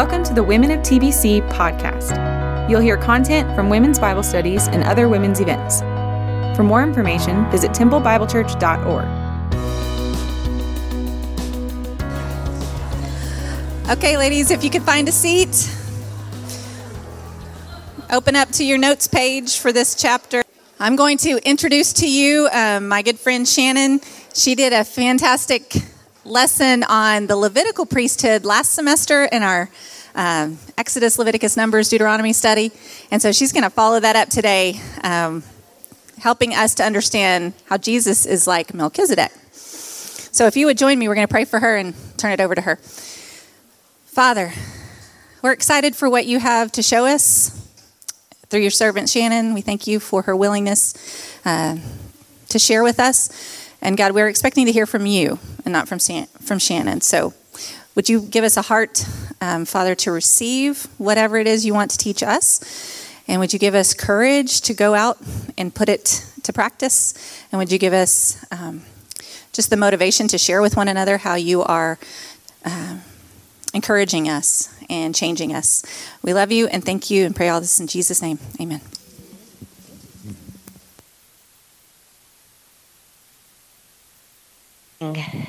Welcome to the Women of TBC podcast. You'll hear content from women's Bible studies and other women's events. For more information, visit templebiblechurch.org. Okay, ladies, if you could find a seat, open up to your notes page for this chapter. I'm going to introduce to you um, my good friend Shannon. She did a fantastic lesson on the Levitical priesthood last semester in our um, Exodus, Leviticus, Numbers, Deuteronomy study. And so she's going to follow that up today, um, helping us to understand how Jesus is like Melchizedek. So if you would join me, we're going to pray for her and turn it over to her. Father, we're excited for what you have to show us through your servant Shannon. We thank you for her willingness uh, to share with us. And God, we're expecting to hear from you and not from, San- from Shannon. So would you give us a heart, um, Father, to receive whatever it is you want to teach us? And would you give us courage to go out and put it to practice? And would you give us um, just the motivation to share with one another how you are uh, encouraging us and changing us? We love you and thank you and pray all this in Jesus' name. Amen.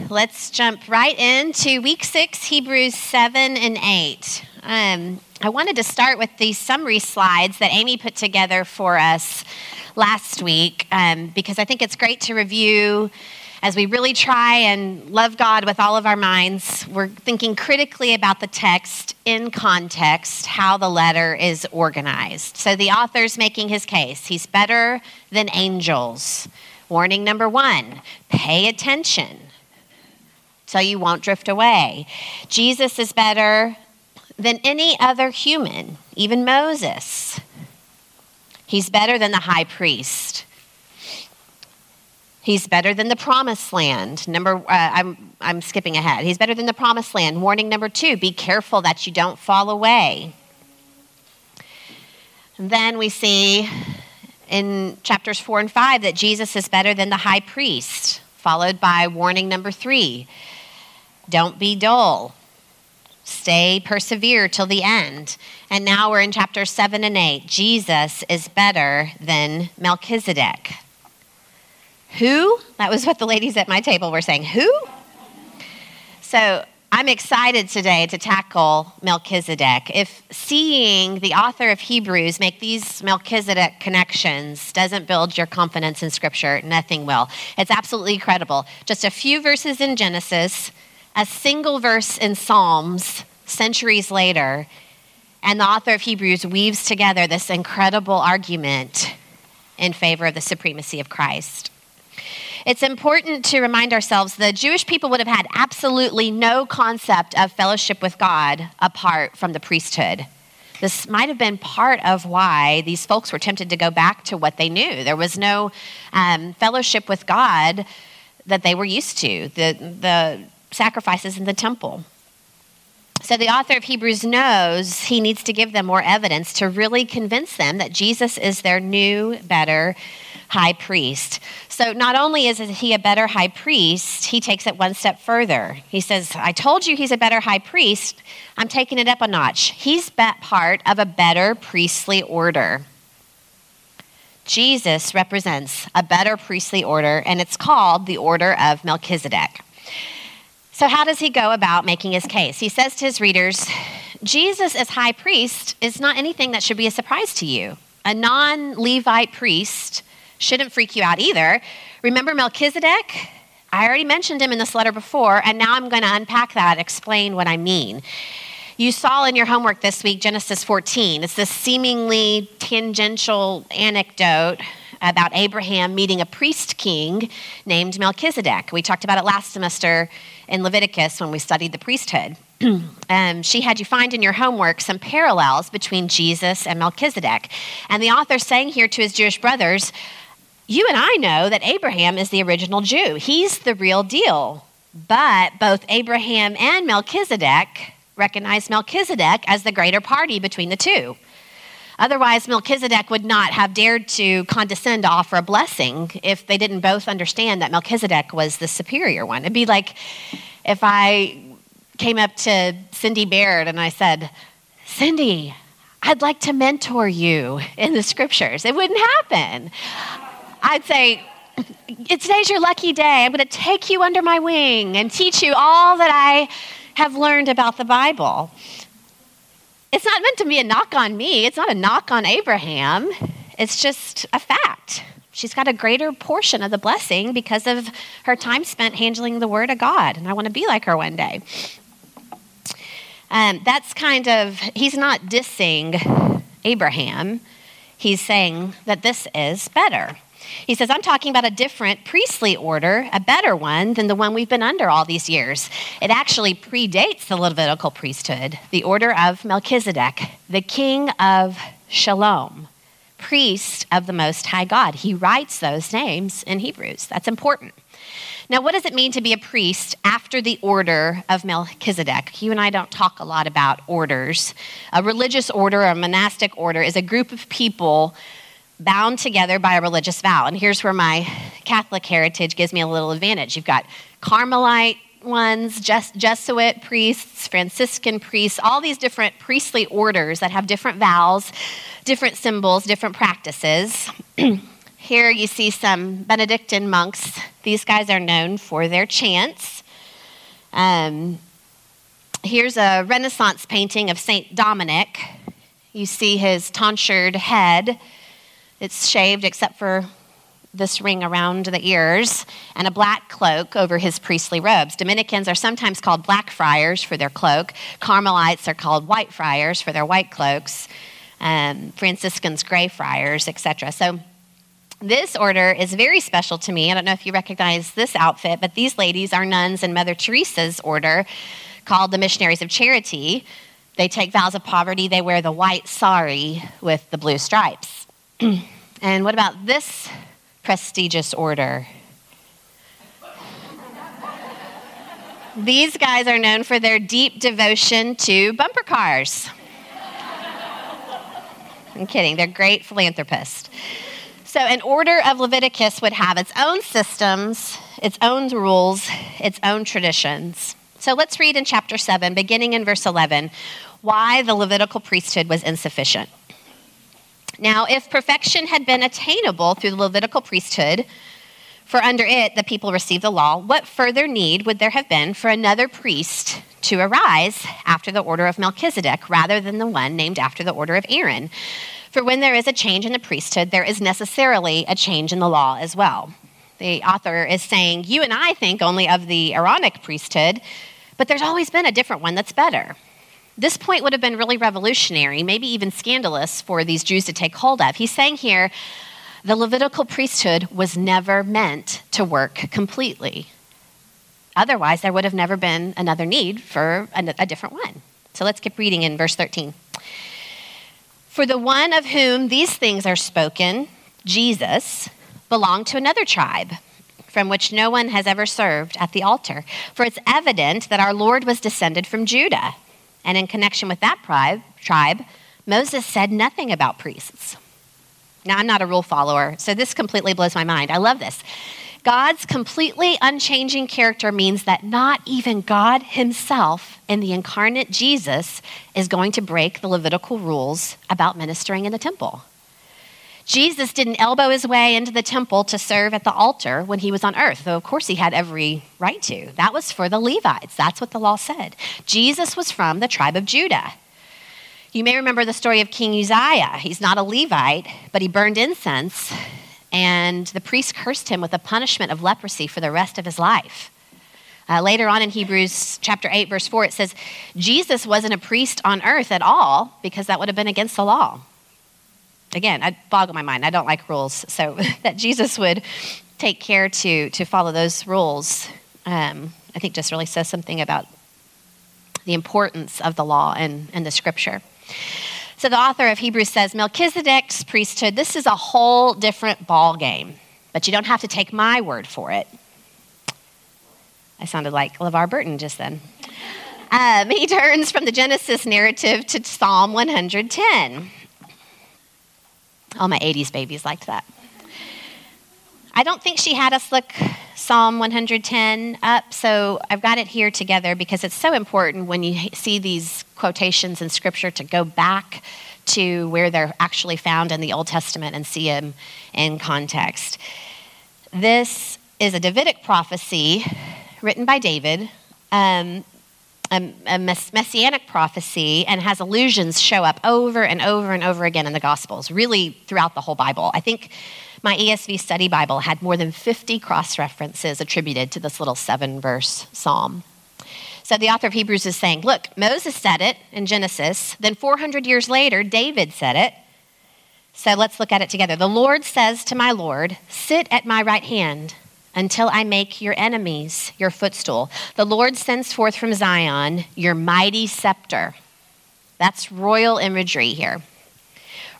Let's jump right into week six, Hebrews 7 and 8. Um, I wanted to start with these summary slides that Amy put together for us last week um, because I think it's great to review as we really try and love God with all of our minds. We're thinking critically about the text in context, how the letter is organized. So the author's making his case. He's better than angels. Warning number one pay attention so you won't drift away. Jesus is better than any other human, even Moses. He's better than the high priest. He's better than the promised land. Number, uh, I'm, I'm skipping ahead. He's better than the promised land. Warning number two be careful that you don't fall away. And then we see in chapters four and five that Jesus is better than the high priest, followed by warning number three don't be dull. Stay, persevere till the end. And now we're in chapter 7 and 8. Jesus is better than Melchizedek. Who? That was what the ladies at my table were saying. Who? So I'm excited today to tackle Melchizedek. If seeing the author of Hebrews make these Melchizedek connections doesn't build your confidence in Scripture, nothing will. It's absolutely incredible. Just a few verses in Genesis, a single verse in Psalms centuries later, and the author of Hebrews weaves together this incredible argument in favor of the supremacy of Christ. It's important to remind ourselves the Jewish people would have had absolutely no concept of fellowship with God apart from the priesthood. This might have been part of why these folks were tempted to go back to what they knew. There was no um, fellowship with God that they were used to, the, the sacrifices in the temple. So the author of Hebrews knows he needs to give them more evidence to really convince them that Jesus is their new, better high priest. So not only is he a better high priest, he takes it one step further. He says, I told you he's a better high priest. I'm taking it up a notch. He's part of a better priestly order. Jesus represents a better priestly order, and it's called the Order of Melchizedek. So, how does he go about making his case? He says to his readers, Jesus as high priest is not anything that should be a surprise to you. A non Levite priest shouldn't freak you out either. Remember Melchizedek? I already mentioned him in this letter before, and now I'm going to unpack that, explain what I mean. You saw in your homework this week Genesis 14. It's this seemingly tangential anecdote about Abraham meeting a priest king named Melchizedek. We talked about it last semester in Leviticus when we studied the priesthood. um, she had you find in your homework some parallels between Jesus and Melchizedek. And the author saying here to his Jewish brothers, you and I know that Abraham is the original Jew. He's the real deal. But both Abraham and Melchizedek recognize Melchizedek as the greater party between the two. Otherwise, Melchizedek would not have dared to condescend to offer a blessing if they didn't both understand that Melchizedek was the superior one. It'd be like if I came up to Cindy Baird and I said, Cindy, I'd like to mentor you in the scriptures. It wouldn't happen. I'd say, Today's your lucky day. I'm going to take you under my wing and teach you all that I have learned about the Bible. It's not meant to be a knock on me, it's not a knock on Abraham. It's just a fact. She's got a greater portion of the blessing because of her time spent handling the Word of God. And I want to be like her one day. Um, that's kind of, he's not dissing Abraham. He's saying that this is better. He says, I'm talking about a different priestly order, a better one than the one we've been under all these years. It actually predates the Levitical priesthood, the order of Melchizedek, the king of Shalom priest of the Most High God. He writes those names in Hebrews. That's important. Now, what does it mean to be a priest after the order of Melchizedek? You and I don't talk a lot about orders. A religious order, a monastic order, is a group of people bound together by a religious vow. And here's where my Catholic heritage gives me a little advantage. You've got Carmelite ones, Jesuit priests, Franciscan priests, all these different priestly orders that have different vows, different symbols, different practices. Here you see some Benedictine monks. These guys are known for their chants. Um, here's a Renaissance painting of St. Dominic. You see his tonsured head. It's shaved except for this ring around the ears and a black cloak over his priestly robes. Dominicans are sometimes called black friars for their cloak. Carmelites are called white friars for their white cloaks. Um, Franciscans, gray friars, etc. So this order is very special to me. I don't know if you recognize this outfit, but these ladies are nuns in Mother Teresa's order called the Missionaries of Charity. They take vows of poverty. They wear the white sari with the blue stripes. and what about this prestigious order. These guys are known for their deep devotion to bumper cars. I'm kidding, they're great philanthropists. So, an order of Leviticus would have its own systems, its own rules, its own traditions. So, let's read in chapter 7, beginning in verse 11, why the Levitical priesthood was insufficient. Now, if perfection had been attainable through the Levitical priesthood, for under it the people received the law, what further need would there have been for another priest to arise after the order of Melchizedek rather than the one named after the order of Aaron? For when there is a change in the priesthood, there is necessarily a change in the law as well. The author is saying, You and I think only of the Aaronic priesthood, but there's always been a different one that's better. This point would have been really revolutionary, maybe even scandalous for these Jews to take hold of. He's saying here the Levitical priesthood was never meant to work completely. Otherwise, there would have never been another need for a, different one. So let's keep reading in verse 13. For the one of whom these things are spoken, Jesus, belonged to another tribe from which no one has ever served at the altar. For it's evident that our Lord was descended from Judah and in connection with that tribe, Moses said nothing about priests. Now, I'm not a rule follower, so this completely blows my mind. I love this. God's completely unchanging character means that not even God Himself in the incarnate Jesus is going to break the Levitical rules about ministering in the temple. Jesus didn't elbow his way into the temple to serve at the altar when he was on earth, though of course he had every right to. That was for the Levites. That's what the law said. Jesus was from the tribe of Judah. You may remember the story of King Uzziah. He's not a Levite, but he burned incense, and the priest cursed him with a punishment of leprosy for the rest of his life. Uh, later on in Hebrews chapter 8, verse 4, it says, Jesus wasn't a priest on earth at all because that would have been against the law again, I boggle my mind. I don't like rules. So that Jesus would take care to, to follow those rules, um, I think just really says something about the importance of the law and, and the scripture. So the author of Hebrews says Melchizedek's priesthood, this is a whole different ball game, but you don't have to take my word for it. I sounded like LeVar Burton just then. Um, he turns from the Genesis narrative to Psalm 110. All my 80s babies liked that. I don't think she had us look Psalm 110 up, so I've got it here together because it's so important when you see these quotations in Scripture to go back to where they're actually found in the Old Testament and see them in context. This is a Davidic prophecy written by David. Um, a, a messianic prophecy and has allusions show up over and over and over again in the Gospels, really throughout the whole Bible. I think my ESV study Bible had more than 50 cross references attributed to this little seven verse psalm. So the author of Hebrews is saying, look, Moses said it in Genesis. Then 400 years later, David said it. So let's look at it together. The Lord says to my Lord, Sit at my right hand until I make your enemies your footstool. The Lord sends forth from Zion your mighty scepter. That's royal imagery here.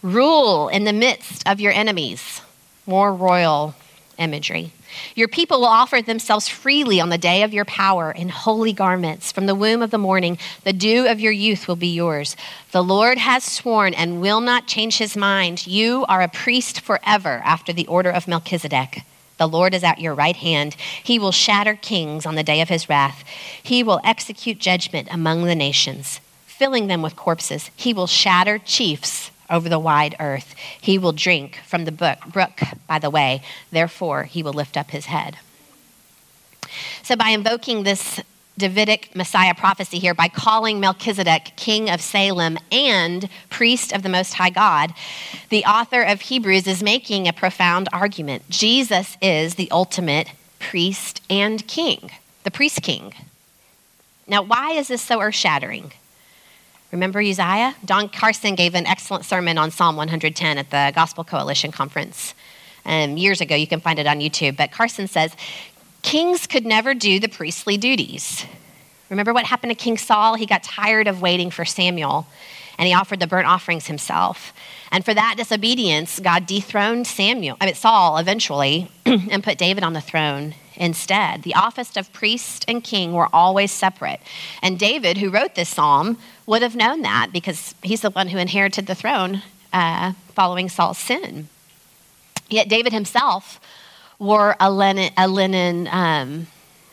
Rule in the midst of your enemies. More royal imagery. Your people will offer themselves freely on the day of your power in holy garments. From the womb of the morning, the dew of your youth will be yours. The Lord has sworn and will not change his mind. You are a priest forever after the order of Melchizedek. The Lord is at your right hand. He will shatter kings on the day of his wrath. He will execute judgment among the nations, filling them with corpses. He will shatter chiefs over the wide earth. He will drink from the brook by the way. Therefore, he will lift up his head. So, by invoking this Davidic Messiah prophecy here, by calling Melchizedek king of Salem and priest of the Most High God, the author of Hebrews is making a profound argument. Jesus is the ultimate priest and king, the priest king. Now, why is this so earth shattering? Remember Uzziah? Don Carson gave an excellent sermon on Psalm 110 at the Gospel Coalition Conference um, years ago. You can find it on YouTube. But Carson says kings could never do the priestly duties. Remember what happened to King Saul? He got tired of waiting for Samuel and he offered the burnt offerings himself. And for that disobedience, God dethroned Samuel, I mean Saul eventually, and put David on the throne instead. The office of priest and king were always separate. And David, who wrote this psalm, would have known that because he's the one who inherited the throne uh, following Saul's sin. Yet David himself wore a linen, a linen um,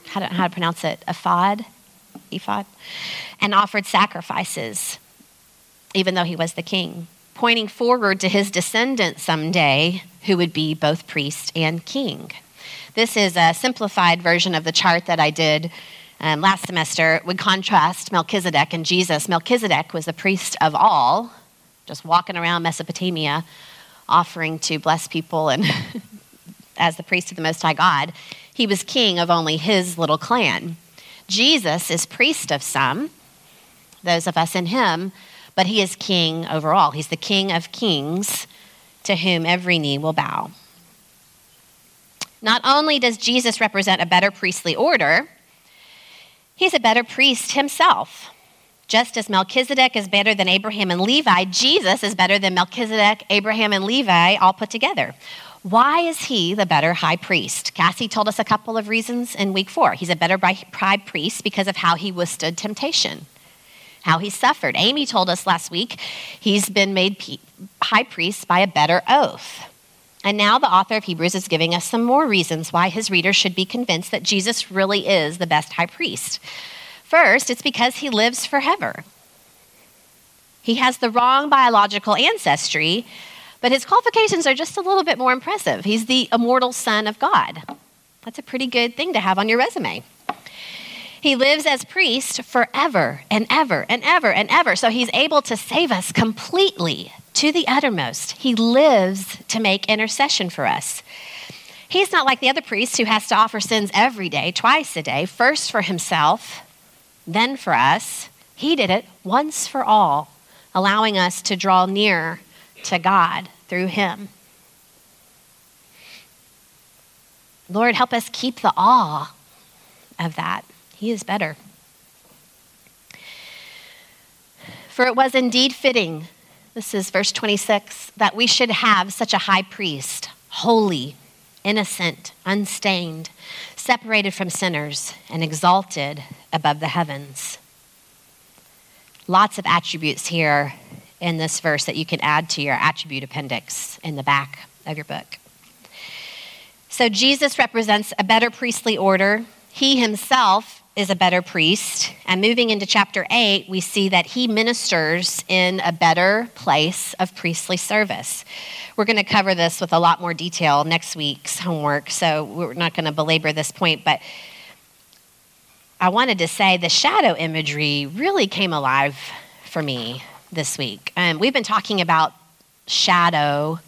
how, to, how to pronounce it, ephod, ephod, and offered sacrifices, even though he was the king, pointing forward to his descendant someday who would be both priest and king. This is a simplified version of the chart that I did um, last semester. It would contrast Melchizedek and Jesus. Melchizedek was the priest of all, just walking around Mesopotamia, offering to bless people and as the priest of the Most High God. He was king of only his little clan. Jesus is priest of some, those of us in him, but he is king over all. He's the king of kings to whom every knee will bow. Not only does Jesus represent a better priestly order, he's a better priest himself. Just as Melchizedek is better than Abraham and Levi, Jesus is better than Melchizedek, Abraham, and Levi all put together. Why is he the better high priest? Cassie told us a couple of reasons in week four. He's a better high priest because of how he withstood temptation, how he suffered. Amy told us last week he's been made high priest by a better oath. And now the author of Hebrews is giving us some more reasons why his readers should be convinced that Jesus really is the best high priest. First, it's because he lives forever. He has the wrong biological ancestry, but his qualifications are just a little bit more impressive. He's the immortal Son of God. That's a pretty good thing to have on your resume. He lives as priest forever and ever and ever and ever. So he's able to save us completely to the uttermost. He lives to make intercession for us. He's not like the other priest who has to offer sins every day, twice a day, first for himself, then for us. He did it once for all, allowing us to draw near to God through him. Lord, help us keep the awe of that. He is better. For it was indeed fitting this is verse 26 that we should have such a high priest, holy, innocent, unstained, separated from sinners, and exalted above the heavens. Lots of attributes here in this verse that you can add to your attribute appendix in the back of your book. So Jesus represents a better priestly order. He himself is a better priest. And moving into chapter 8, we see that he ministers in a better place of priestly service. We're going to cover this with a lot more detail next week's homework, so we're not going to belabor this point, but I wanted to say the shadow imagery really came alive for me this week. Um, we've been talking about shadow,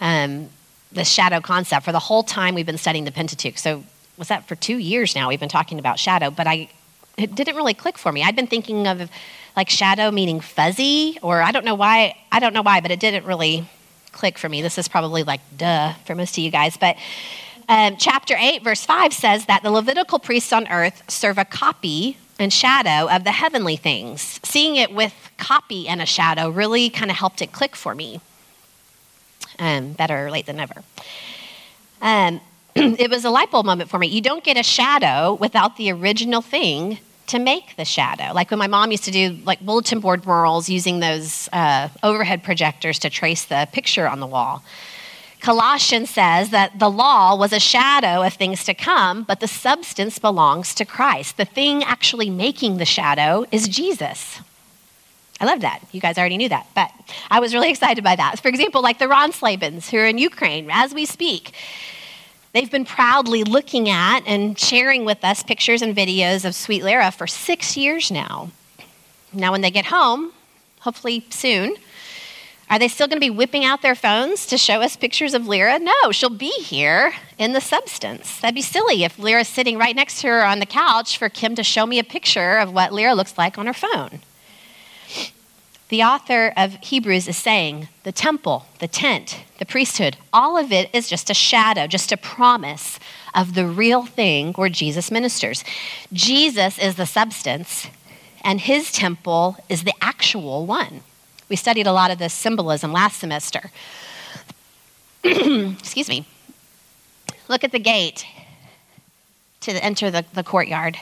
um, the shadow concept for the whole time we've been studying the Pentateuch. So was that for two years now? We've been talking about shadow, but I it didn't really click for me. I'd been thinking of like shadow meaning fuzzy, or I don't know why. I don't know why, but it didn't really click for me. This is probably like duh for most of you guys, but. Um, chapter 8, verse 5 says that the Levitical priests on earth serve a copy and shadow of the heavenly things. Seeing it with copy and a shadow really kind of helped it click for me. Um, better late than never. Um, it was a light bulb moment for me. You don't get a shadow without the original thing to make the shadow. Like when my mom used to do like bulletin board murals using those uh, overhead projectors to trace the picture on the wall. Colossians says that the law was a shadow of things to come, but the substance belongs to Christ. The thing actually making the shadow is Jesus. I love that. You guys already knew that, but I was really excited by that. For example, like the Ronslabens who are in Ukraine as we speak. They've been proudly looking at and sharing with us pictures and videos of Sweet Lyra for six years now. Now, when they get home, hopefully soon, are they still going to be whipping out their phones to show us pictures of Lyra? No, she'll be here in the substance. That'd be silly if Lyra's sitting right next to her on the couch for Kim to show me a picture of what Lyra looks like on her phone. The author of Hebrews is saying the temple, the tent, the priesthood, all of it is just a shadow, just a promise of the real thing where Jesus ministers. Jesus is the substance, and his temple is the actual one. We studied a lot of this symbolism last semester. Excuse me. Look at the gate to enter the, the courtyard.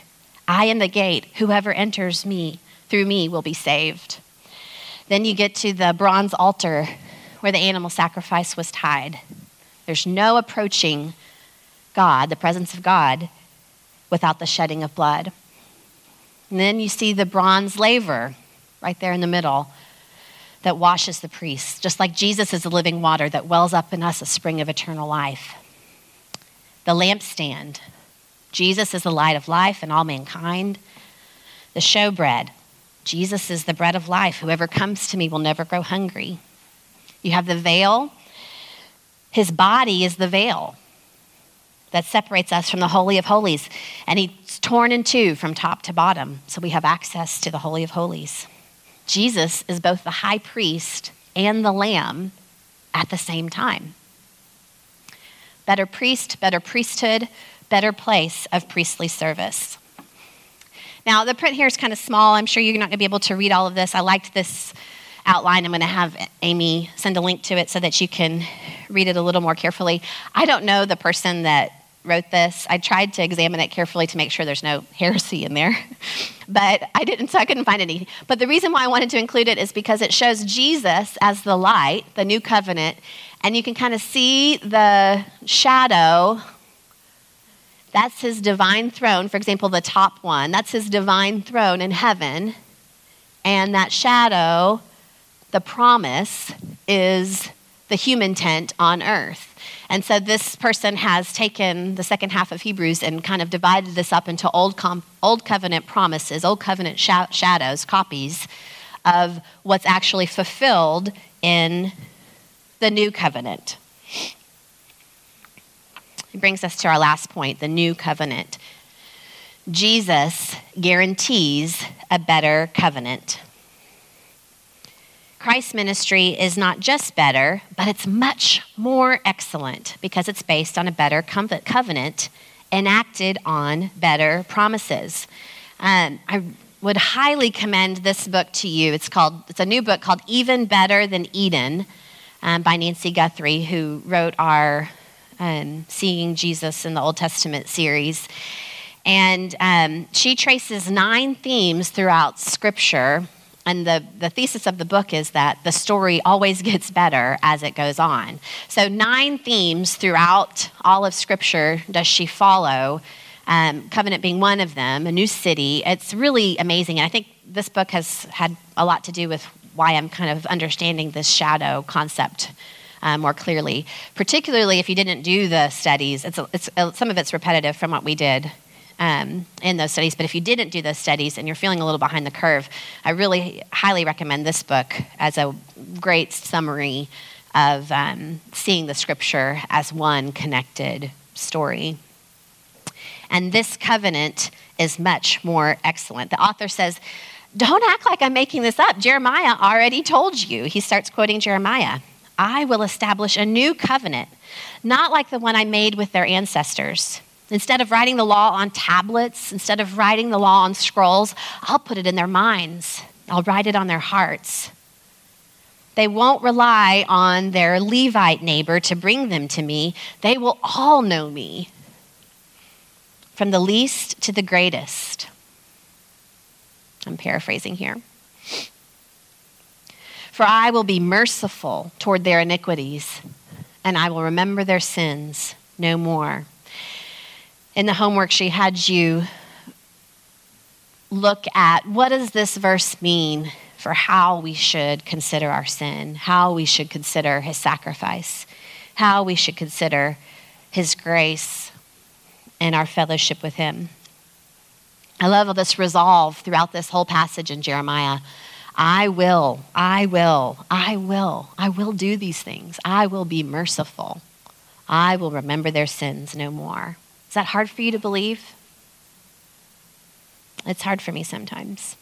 I am the gate. Whoever enters me through me will be saved. Then you get to the bronze altar where the animal sacrifice was tied. There's no approaching God, the presence of God, without the shedding of blood. And then you see the bronze laver right there in the middle that washes the priests, just like Jesus is the living water that wells up in us a spring of eternal life. The lampstand, Jesus is the light of life and all mankind. The showbread, Jesus is the bread of life. Whoever comes to me will never grow hungry. You have the veil, his body is the veil that separates us from the Holy of Holies. And he's torn in two from top to bottom, so we have access to the Holy of Holies. Jesus is both the high priest and the lamb at the same time. Better priest, better priesthood, better place of priestly service. Now, the print here is kind of small. I'm sure you're not going to be able to read all of this. I liked this outline. I'm going to have Amy send a link to it so that you can read it a little more carefully. I don't know the person that wrote this. I tried to examine it carefully to make sure there's no heresy in there, but I didn't, so I couldn't find any. But the reason why I wanted to include it is because it shows Jesus as the light, the new covenant, and you can kind of see the shadow. That's his divine throne. For example, the top one, that's his divine throne in heaven. And that shadow, the promise, is the human tent on earth. And so this person has taken the second half of Hebrews and kind of divided this up into old, com- old covenant promises, old covenant sh- shadows, copies of what's actually fulfilled in the new covenant. It brings us to our last point the new covenant. Jesus guarantees a better covenant. Christ's ministry is not just better, but it's much more excellent because it's based on a better covenant enacted on better promises. Um, I would highly commend this book to you. It's called it's a new book called Even Better Than Eden um, by Nancy Guthrie, who wrote our um, Seeing Jesus in the Old Testament series. And um, she traces nine themes throughout Scripture and the, the thesis of the book is that the story always gets better as it goes on. So, nine themes throughout all of Scripture does she follow, um, covenant being one of them, a new city. It's really amazing. And I think this book has had a lot to do with why I'm kind of understanding this shadow concept. Uh, more clearly, particularly if you didn't do the studies. It's, it's, some of it's repetitive from what we did um, in those studies. But if you didn't do those studies and you're feeling a little behind the curve, I really highly recommend this book as a great summary of um, seeing the scripture as one connected story. And this covenant is much more excellent. The author says, Don't act like I'm making this up. Jeremiah already told you. He starts quoting Jeremiah I will establish a new covenant, not like the one I made with their ancestors Instead of writing the law on tablets, instead of writing the law on scrolls, I'll put it in their minds. I'll write it on their hearts. They won't rely on their Levite neighbor to bring them to me. They will all know me, from the least to the greatest. I'm paraphrasing here. For I will be merciful toward their iniquities, and I will remember their sins no more in the homework she had you look at what does this verse mean for how we should consider our sin, how we should consider his sacrifice, how we should consider his grace and our fellowship with him. I love all this resolve throughout this whole passage in Jeremiah. I will, I will, I will, I will do these things. I will be merciful. I will remember their sins no more. Is that hard for you to believe? It's hard for me sometimes.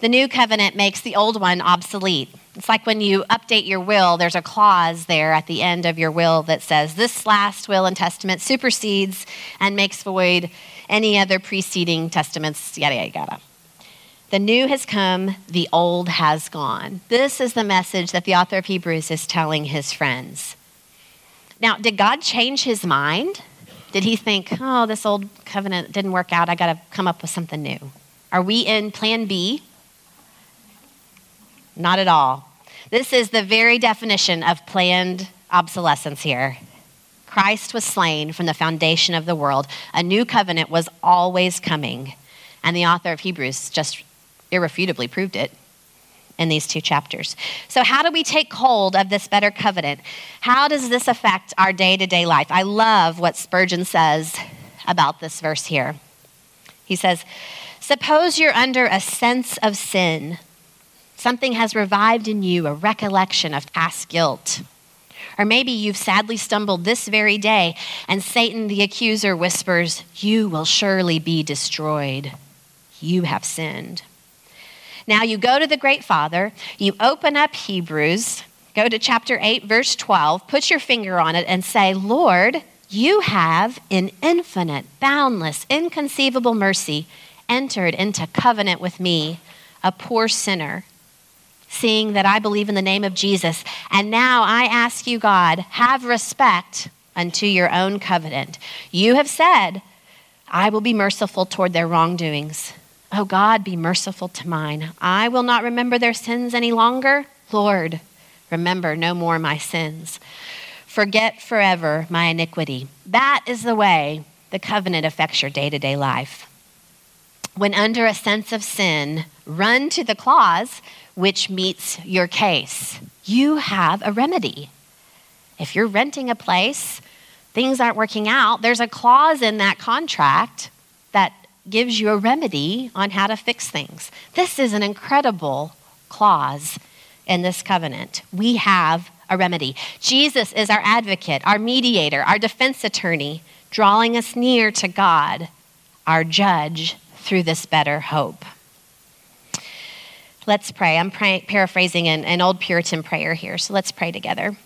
The new covenant makes the old one obsolete. It's like when you update your will, there's a clause there at the end of your will that says, This last will and testament supersedes and makes void any other preceding testaments, yada, yada, yada. The new has come, the old has gone. This is the message that the author of Hebrews is telling his friends. Now, did God change his mind? Did he think, oh, this old covenant didn't work out, I got to come up with something new? Are we in plan B? Not at all. This is the very definition of planned obsolescence here. Christ was slain from the foundation of the world. A new covenant was always coming. And the author of Hebrews just irrefutably proved it in these two chapters. So, how do we take hold of this better covenant? How does this affect our day to day life? I love what Spurgeon says about this verse here. He says, Suppose you're under a sense of sin. Something has revived in you a recollection of past guilt. Or maybe you've sadly stumbled this very day, and Satan the accuser whispers, You will surely be destroyed. You have sinned. Now you go to the Great Father, you open up Hebrews, go to chapter 8, verse 12, put your finger on it, and say, Lord, you have in infinite, boundless, inconceivable mercy entered into covenant with me, a poor sinner, seeing that I believe in the name of Jesus. And now I ask you, God, have respect unto your own covenant. You have said, I will be merciful toward their wrongdoings. Oh God, be merciful to mine. I will not remember their sins any longer. Lord, remember no more my sins. Forget forever my iniquity. That is the way the covenant affects your day to day life. When under a sense of sin, run to the clause which meets your case. You have a remedy. If you're renting a place, things aren't working out, there's a clause in that contract gives you a remedy on how to fix things. This is an incredible clause in this covenant. We have a remedy. Jesus is our advocate, our mediator, our defense attorney, drawing us near to God, our judge, through this better hope. Let's pray. I'm pray- paraphrasing an, an old Puritan prayer here, so let's pray together.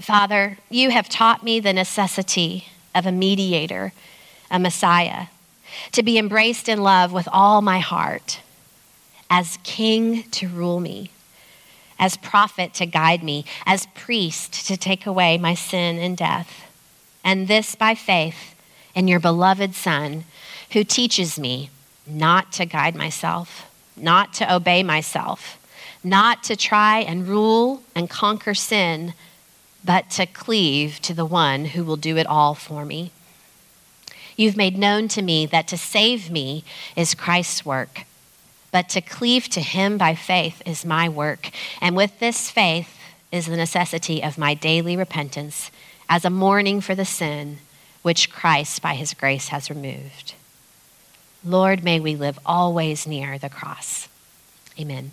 Father, you have taught me the necessity of a mediator a Messiah, to be embraced in love with all my heart, as king to rule me, as prophet to guide me, as priest to take away my sin and death. And this by faith in your beloved Son, who teaches me not to guide myself, not to obey myself, not to try and rule and conquer sin, but to cleave to the one who will do it all for me. You've made known to me that to save me is Christ's work, but to cleave to him by faith is my work. And with this faith is the necessity of my daily repentance as a mourning for the sin which Christ by his grace has removed. Lord, may we live always near the cross. Amen.